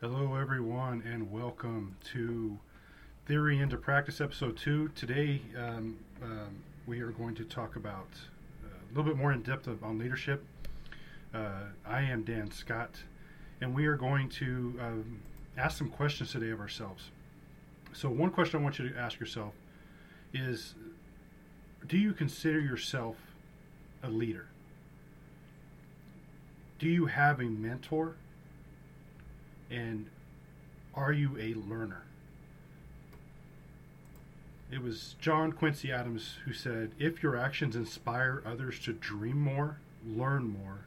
Hello, everyone, and welcome to Theory into Practice, Episode 2. Today, um, um, we are going to talk about uh, a little bit more in depth of, on leadership. Uh, I am Dan Scott, and we are going to um, ask some questions today of ourselves. So, one question I want you to ask yourself is Do you consider yourself a leader? Do you have a mentor? And are you a learner? It was John Quincy Adams who said, If your actions inspire others to dream more, learn more,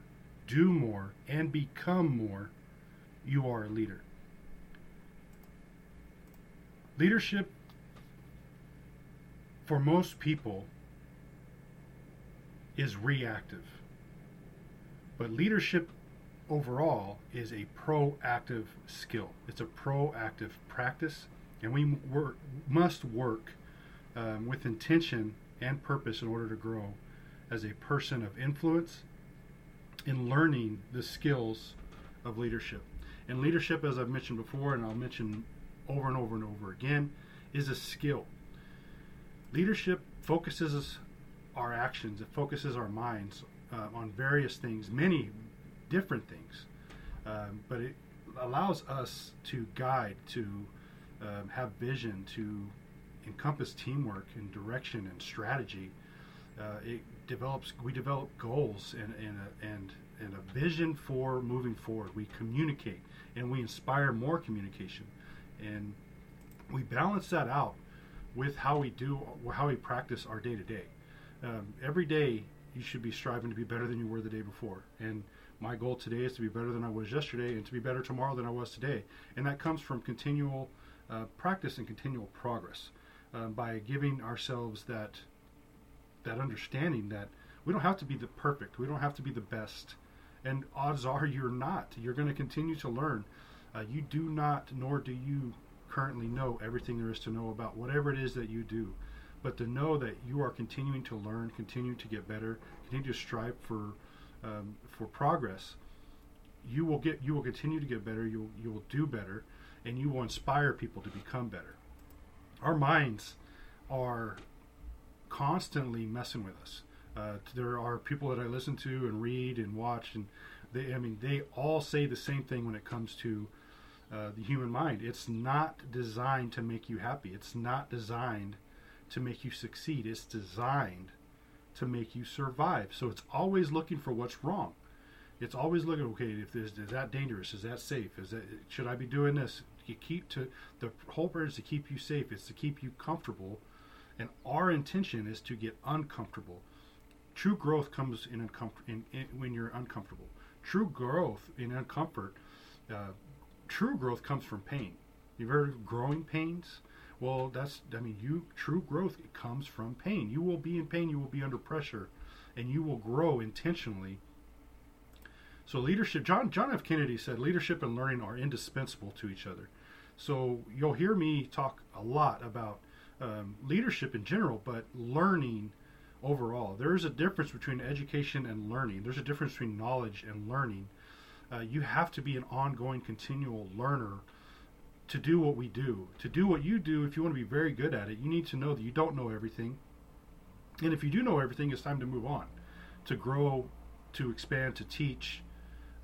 do more, and become more, you are a leader. Leadership, for most people, is reactive. But leadership overall is a proactive skill. It's a proactive practice, and we work, must work um, with intention and purpose in order to grow as a person of influence in learning the skills of leadership. And leadership, as I've mentioned before, and I'll mention over and over and over again, is a skill. Leadership focuses our actions, it focuses our minds uh, on various things, many different things, um, but it allows us to guide, to um, have vision, to encompass teamwork and direction and strategy. Uh, it develops. We develop goals and and a, and and a vision for moving forward. We communicate and we inspire more communication, and we balance that out with how we do how we practice our day to day. Every day, you should be striving to be better than you were the day before, and my goal today is to be better than I was yesterday and to be better tomorrow than I was today. And that comes from continual uh, practice and continual progress um, by giving ourselves that that understanding that we don't have to be the perfect, we don't have to be the best, and odds are you're not. You're going to continue to learn. Uh, you do not, nor do you currently know everything there is to know about whatever it is that you do. But to know that you are continuing to learn, continue to get better, continue to strive for um, for progress, you will get you will continue to get better. You you will do better, and you will inspire people to become better. Our minds are constantly messing with us. Uh, there are people that I listen to and read and watch, and they I mean they all say the same thing when it comes to uh, the human mind. It's not designed to make you happy. It's not designed to make you succeed. It's designed to make you survive. So it's always looking for what's wrong. It's always looking, okay, if this is that dangerous? Is that safe? Is that should I be doing this? You keep to the whole purpose is to keep you safe. It's to keep you comfortable, and our intention is to get uncomfortable. True growth comes in, uncomfort, in, in when you're uncomfortable. True growth in uncomfort. Uh, true growth comes from pain. You've heard of growing pains? Well, that's I mean, you true growth it comes from pain. You will be in pain, you will be under pressure, and you will grow intentionally. So leadership John John F. Kennedy said leadership and learning are indispensable to each other. So you'll hear me talk a lot about um, leadership in general, but learning overall. There is a difference between education and learning. There's a difference between knowledge and learning. Uh, you have to be an ongoing, continual learner to do what we do. To do what you do, if you want to be very good at it, you need to know that you don't know everything. And if you do know everything, it's time to move on, to grow, to expand, to teach.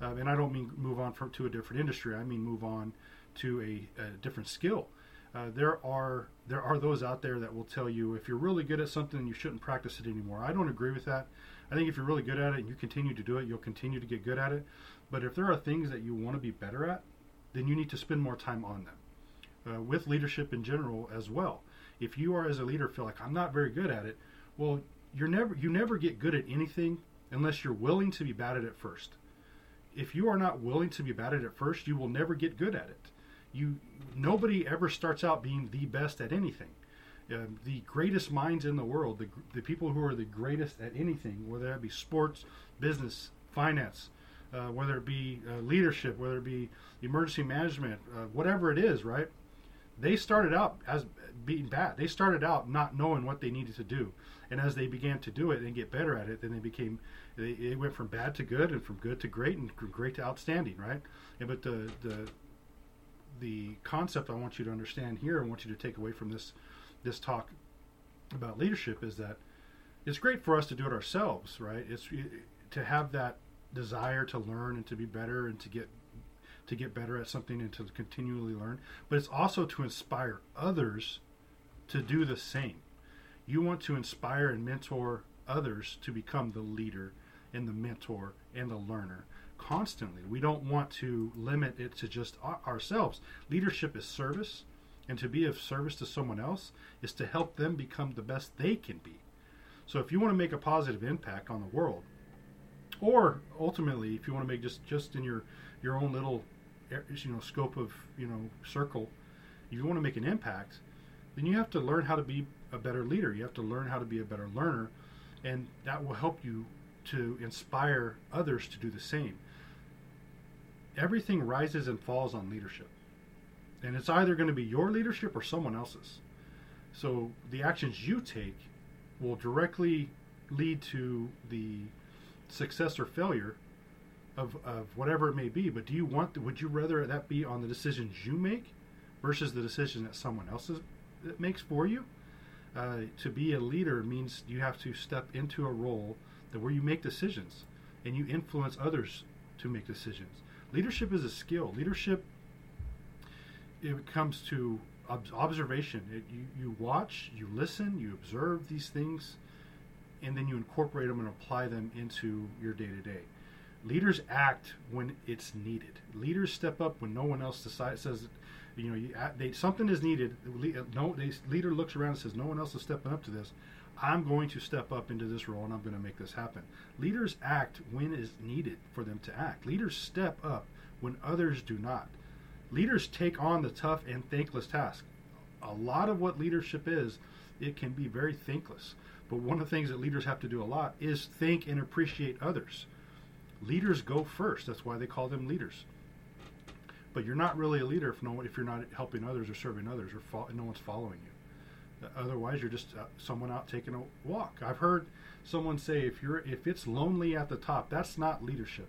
Um, and I don't mean move on from, to a different industry. I mean move on to a, a different skill. Uh, there are there are those out there that will tell you if you're really good at something, you shouldn't practice it anymore. I don't agree with that. I think if you're really good at it and you continue to do it, you'll continue to get good at it. But if there are things that you want to be better at, then you need to spend more time on them. Uh, with leadership in general as well. If you are as a leader feel like I'm not very good at it, well, you're never you never get good at anything unless you're willing to be bad at it first. If you are not willing to be bad at it first, you will never get good at it. You nobody ever starts out being the best at anything. Uh, the greatest minds in the world, the, the people who are the greatest at anything, whether that be sports, business, finance, uh, whether it be uh, leadership, whether it be emergency management, uh, whatever it is, right? They started out as being bad. They started out not knowing what they needed to do, and as they began to do it and get better at it, then they became. They, it went from bad to good, and from good to great, and from great to outstanding, right? And but the the the concept I want you to understand here, I want you to take away from this this talk about leadership is that it's great for us to do it ourselves, right? It's to have that desire to learn and to be better and to get to get better at something and to continually learn, but it's also to inspire others to do the same. You want to inspire and mentor others to become the leader and the mentor and the learner constantly. We don't want to limit it to just ourselves. Leadership is service, and to be of service to someone else is to help them become the best they can be. So if you want to make a positive impact on the world, or ultimately if you want to make just just in your your own little you know scope of you know circle, if you want to make an impact, then you have to learn how to be a better leader. You have to learn how to be a better learner, and that will help you to inspire others to do the same. Everything rises and falls on leadership. And it's either going to be your leadership or someone else's. So the actions you take will directly lead to the success or failure of, of whatever it may be. But do you want, would you rather that be on the decisions you make versus the decision that someone else is, that makes for you? Uh, to be a leader means you have to step into a role that where you make decisions and you influence others to make decisions. Leadership is a skill. Leadership it comes to observation. It, you, you watch, you listen, you observe these things, and then you incorporate them and apply them into your day to day. Leaders act when it's needed. Leaders step up when no one else decides says, you know, you, uh, they, something is needed. Uh, no, the leader looks around and says, no one else is stepping up to this. I'm going to step up into this role and I'm going to make this happen. Leaders act when is needed for them to act. Leaders step up when others do not. Leaders take on the tough and thankless task. A lot of what leadership is, it can be very thankless. But one of the things that leaders have to do a lot is think and appreciate others. Leaders go first. That's why they call them leaders. But you're not really a leader if no one, if you're not helping others or serving others or fo- no one's following you. Otherwise, you're just uh, someone out taking a walk. I've heard someone say if you're if it's lonely at the top, that's not leadership.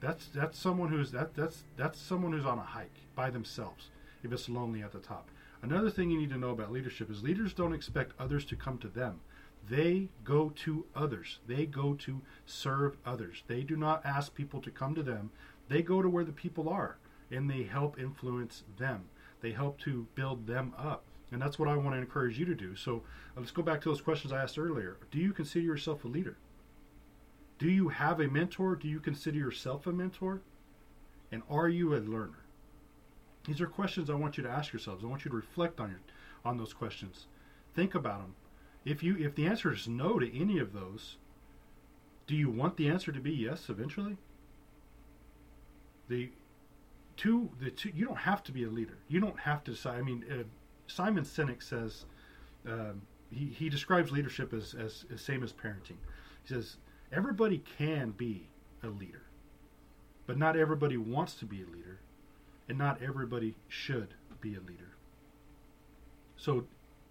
That's that's someone who's that that's that's someone who's on a hike by themselves. If it's lonely at the top. Another thing you need to know about leadership is leaders don't expect others to come to them. They go to others. They go to serve others. They do not ask people to come to them. They go to where the people are and they help influence them. They help to build them up. And that's what I want to encourage you to do. So uh, let's go back to those questions I asked earlier. Do you consider yourself a leader? Do you have a mentor? Do you consider yourself a mentor? And are you a learner? These are questions I want you to ask yourselves. I want you to reflect on your, on those questions. Think about them. If you if the answer is no to any of those, do you want the answer to be yes eventually? The two the two you don't have to be a leader. You don't have to decide. I mean, uh, Simon Sinek says um, he, he describes leadership as, as, as same as parenting. He says everybody can be a leader, but not everybody wants to be a leader, and not everybody should be a leader. So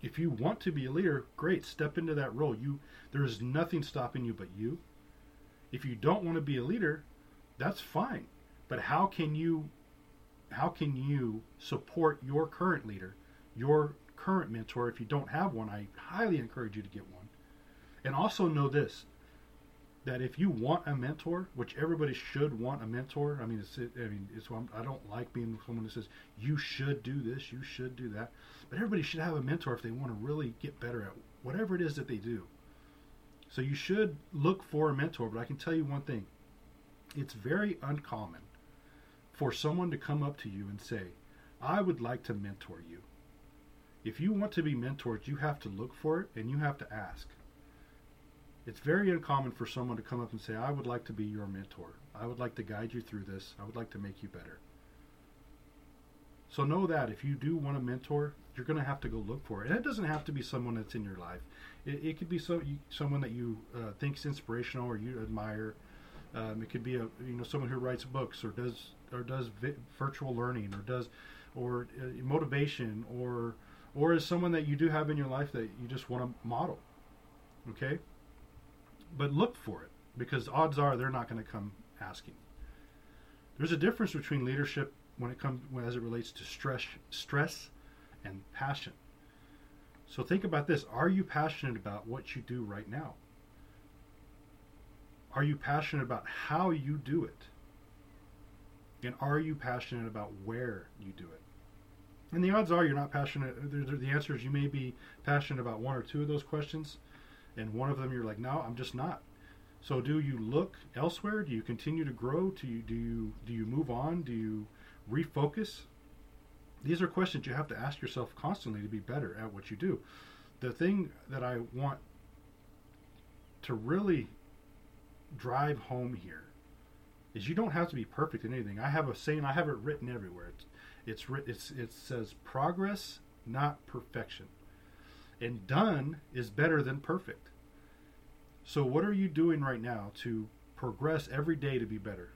if you want to be a leader, great, step into that role. You there is nothing stopping you but you. If you don't want to be a leader, that's fine. But how can you how can you support your current leader your current mentor. If you don't have one, I highly encourage you to get one. And also know this that if you want a mentor, which everybody should want a mentor, I mean, it's, I mean, it's, I don't like being someone that says you should do this, you should do that, but everybody should have a mentor if they want to really get better at whatever it is that they do. So you should look for a mentor, but I can tell you one thing: it's very uncommon for someone to come up to you and say, "I would like to mentor you." If you want to be mentored, you have to look for it and you have to ask. It's very uncommon for someone to come up and say, I would like to be your mentor. I would like to guide you through this. I would like to make you better. So know that if you do want a mentor, you're going to have to go look for it. And it doesn't have to be someone that's in your life. It, it could be so, you, someone that you uh, think is inspirational or you admire. Um, it could be a you know someone who writes books or does or does vi- virtual learning or does or uh, motivation or or is someone that you do have in your life that you just want to model. Okay? But look for it because odds are they're not going to come asking. There's a difference between leadership when it comes when, as it relates to stress, stress, and passion. So think about this: Are you passionate about what you do right now? Are you passionate about how you do it? And are you passionate about where you do it? And the odds are you're not passionate. The answer is you may be passionate about one or two of those questions, and one of them you're like, no, I'm just not. So do you look elsewhere? Do you continue to grow? Do you do you do you move on? Do you refocus? These are questions you have to ask yourself constantly to be better at what you do. The thing that I want to really drive home here is you don't have to be perfect in anything. I have a saying, I have it written everywhere. It's it's it's it says progress, not perfection. And done is better than perfect. So what are you doing right now to progress every day to be better?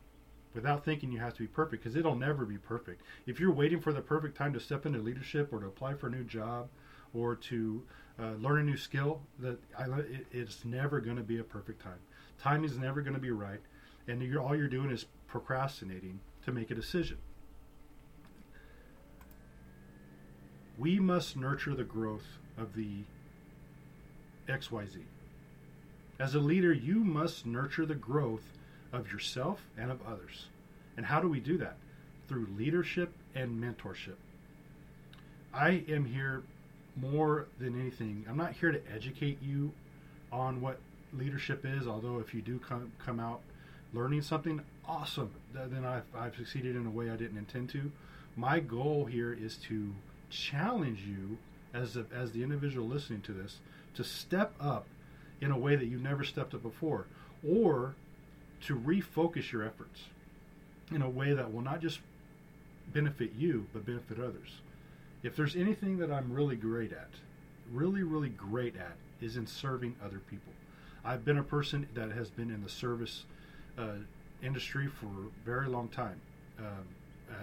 Without thinking you have to be perfect because it'll never be perfect. If you're waiting for the perfect time to step into leadership or to apply for a new job or to uh, learn a new skill, that it, it's never going to be a perfect time. Time is never going to be right, and you're, all you're doing is procrastinating to make a decision. We must nurture the growth of the XYZ. As a leader, you must nurture the growth of yourself and of others. And how do we do that? Through leadership and mentorship. I am here more than anything. I'm not here to educate you on what leadership is, although if you do come, come out learning something awesome, then I've, I've succeeded in a way I didn't intend to. My goal here is to challenge you as a, as the individual listening to this to step up in a way that you've never stepped up before, or to refocus your efforts in a way that will not just benefit you but benefit others. If there's anything that I'm really great at, really really great at, is in serving other people. I've been a person that has been in the service uh, industry for a very long time. Um,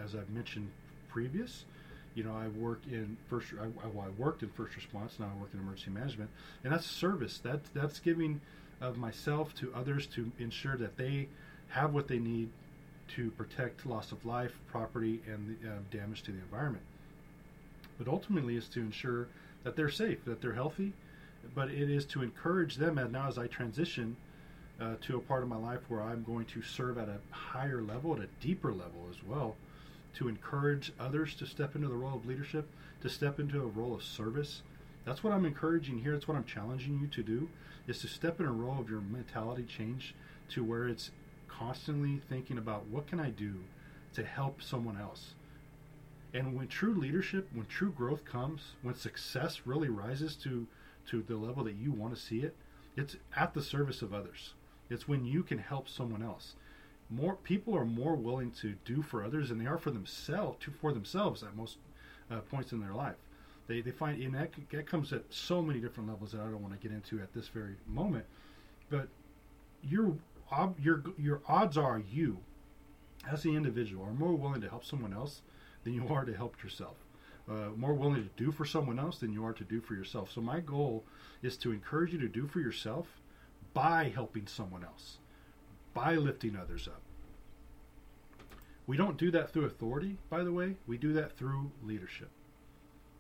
as I've mentioned previous, you know, I work in first. I, well, I worked in first response. Now I work in emergency management, and that's service. That's that's giving of myself to others to ensure that they have what they need to protect loss of life, property, and the, uh, damage to the environment. But ultimately, is to ensure that they're safe, that they're healthy. But it is to encourage them, and now as I transition uh, to a part of my life where I'm going to serve at a higher level, at a deeper level as well, to encourage others to step into the role of leadership, to step into a role of service. That's what I'm encouraging here. That's what I'm challenging you to do is to step in a role of your mentality change to where it's constantly thinking about what can I do to help someone else. And when true leadership, when true growth comes, when success really rises to to the level that you want to see it, it's at the service of others. It's when you can help someone else more people are more willing to do for others than they are for themselves to for themselves at most uh, points in their life. They, they find and that, that comes at so many different levels that I don't want to get into at this very moment. But your your your odds are you, as the individual, are more willing to help someone else than you are to help yourself. Uh, more willing to do for someone else than you are to do for yourself. So my goal is to encourage you to do for yourself by helping someone else by lifting others up. We don't do that through authority, by the way. We do that through leadership.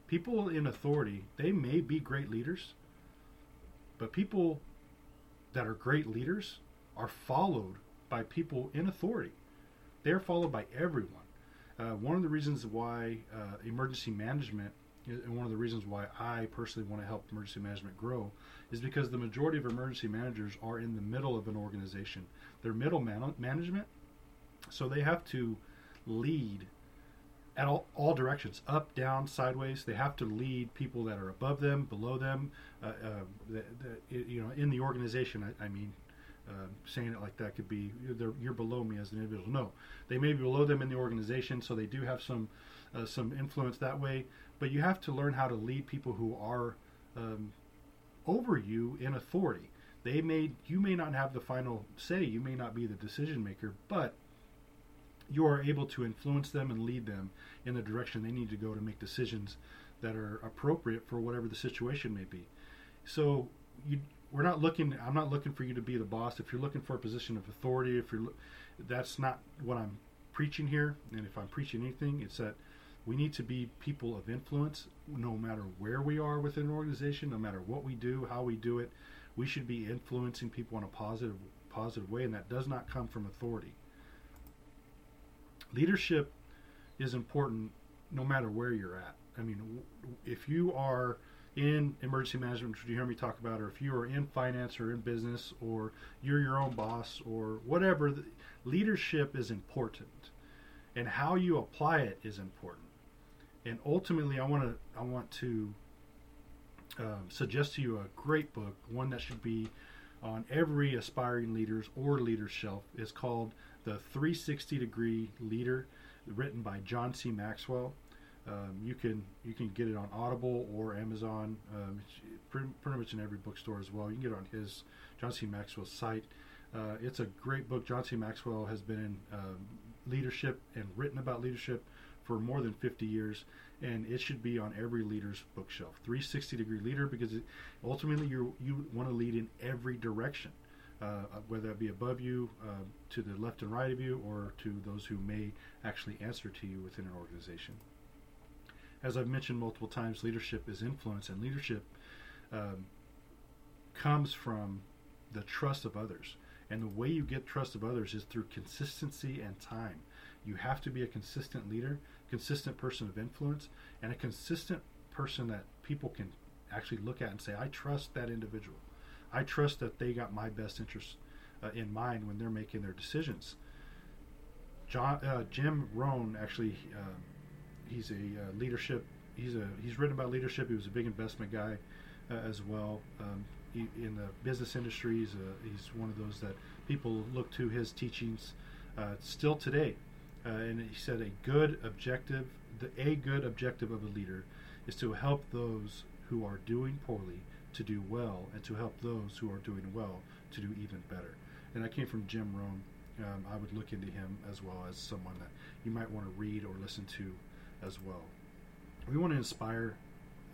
People in authority, they may be great leaders, but people that are great leaders are followed by people in authority. They're followed by everyone. Uh, one of the reasons why uh, emergency management, and one of the reasons why I personally want to help emergency management grow, is because the majority of emergency managers are in the middle of an organization. They're middle man- management, so they have to lead at all, all, directions up, down, sideways. They have to lead people that are above them, below them, uh, uh, the, the, you know, in the organization. I, I mean, uh, saying it like that could be you're below me as an individual. No, they may be below them in the organization, so they do have some uh, some influence that way. But you have to learn how to lead people who are um, over you in authority. They may you may not have the final say, you may not be the decision maker, but you are able to influence them and lead them in the direction they need to go to make decisions that are appropriate for whatever the situation may be. So you we're not looking I'm not looking for you to be the boss if you're looking for a position of authority if you're that's not what I'm preaching here, and if I'm preaching anything, it's that we need to be people of influence no matter where we are within an organization, no matter what we do, how we do it. We should be influencing people in a positive positive way, and that does not come from authority. Leadership is important no matter where you're at. I mean, if you are in emergency management, which you hear me talk about, or if you are in finance or in business, or you're your own boss, or whatever, leadership is important, and how you apply it is important. And ultimately, I want to I want to um, suggest to you a great book, one that should be on every aspiring leader's or leader's shelf. is called The 360 Degree Leader, written by John C. Maxwell. Um, you can you can get it on Audible or Amazon. Um, pretty, pretty, much in every bookstore as well. You can get it on his John C. Maxwell's site. Uh, it's a great book. John C. Maxwell has been in um, leadership and written about leadership for more than 50 years, and it should be on every leader's bookshelf. 360 degree leader because it, ultimately you you want to lead in every direction. Uh, uh, whether it be above you, uh, to the left and right of you, or to those who may actually answer to you within an organization as I've mentioned multiple times, leadership is influence, and leadership um, comes from the trust of others. And the way you get trust of others is through consistency and time. You have to be a consistent leader, consistent person of influence, and a consistent person that people can actually look at and say, I trust that individual. I trust that they got my best interest uh, in mind when they're making their decisions. John, uh, Jim Rohn actually. Uh, he's a uh, leadership. He's a he's written about leadership. He was a big investment guy uh, as well. Um, in the business industry, he's, he's one of those that people look to his teachings uh, still today. Uh, and he said a good objective, the a good objective of a leader is to help those who are doing poorly to do well, and to help those who are doing well to do even better. And I came from Jim Rohn. Um, I would look into him as well as someone that you might want to read or listen to as well. We want to inspire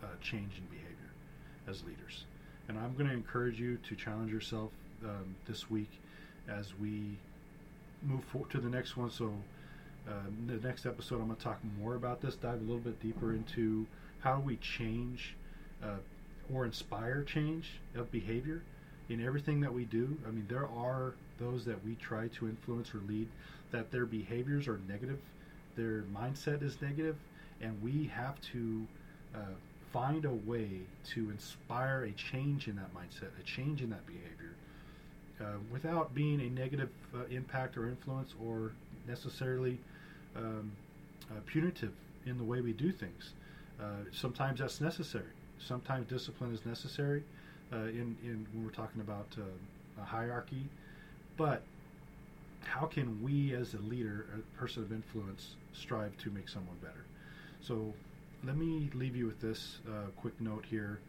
uh, change in behavior as leaders. And I'm going to encourage you to challenge yourself um, this week as we move forward to the next one. So, uh, the next episode, I'm going to talk more about this, dive a little bit deeper into how we change uh, or inspire change of behavior in everything that we do. I mean, there are those that we try to influence or lead that their behaviors are negative their mindset is negative, and we have to uh, find a way to inspire a change in that mindset, a change in that behavior, uh, without being a negative uh, impact or influence or necessarily um, uh, punitive in the way we do things. Uh, sometimes that's necessary. Sometimes discipline is necessary uh, in, in when we're talking about a hierarchy, but how can we as a leader, a person of influence, strive to make someone better? So let me leave you with this uh, quick note here.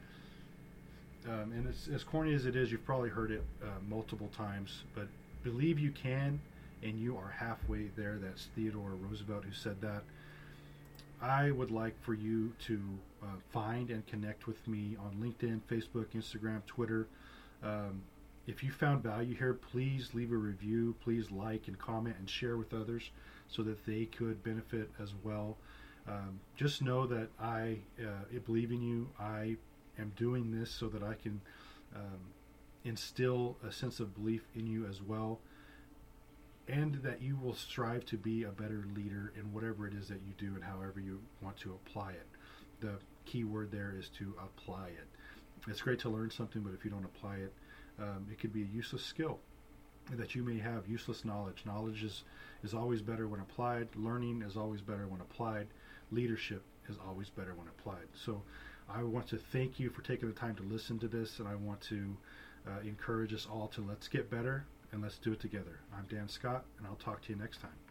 Um, and it's, as corny as it is, you've probably heard it uh, multiple times, but believe you can and you are halfway there. That's Theodore Roosevelt who said that. I would like for you to uh, find and connect with me on LinkedIn, Facebook, Instagram, Twitter. Um, if you found value here, please leave a review. Please like and comment and share with others so that they could benefit as well. Um, just know that I uh, believe in you. I am doing this so that I can um, instill a sense of belief in you as well, and that you will strive to be a better leader in whatever it is that you do and however you want to apply it. The key word there is to apply it. It's great to learn something, but if you don't apply it, um, it could be a useless skill that you may have, useless knowledge. Knowledge is, is always better when applied. Learning is always better when applied. Leadership is always better when applied. So I want to thank you for taking the time to listen to this, and I want to uh, encourage us all to let's get better and let's do it together. I'm Dan Scott, and I'll talk to you next time.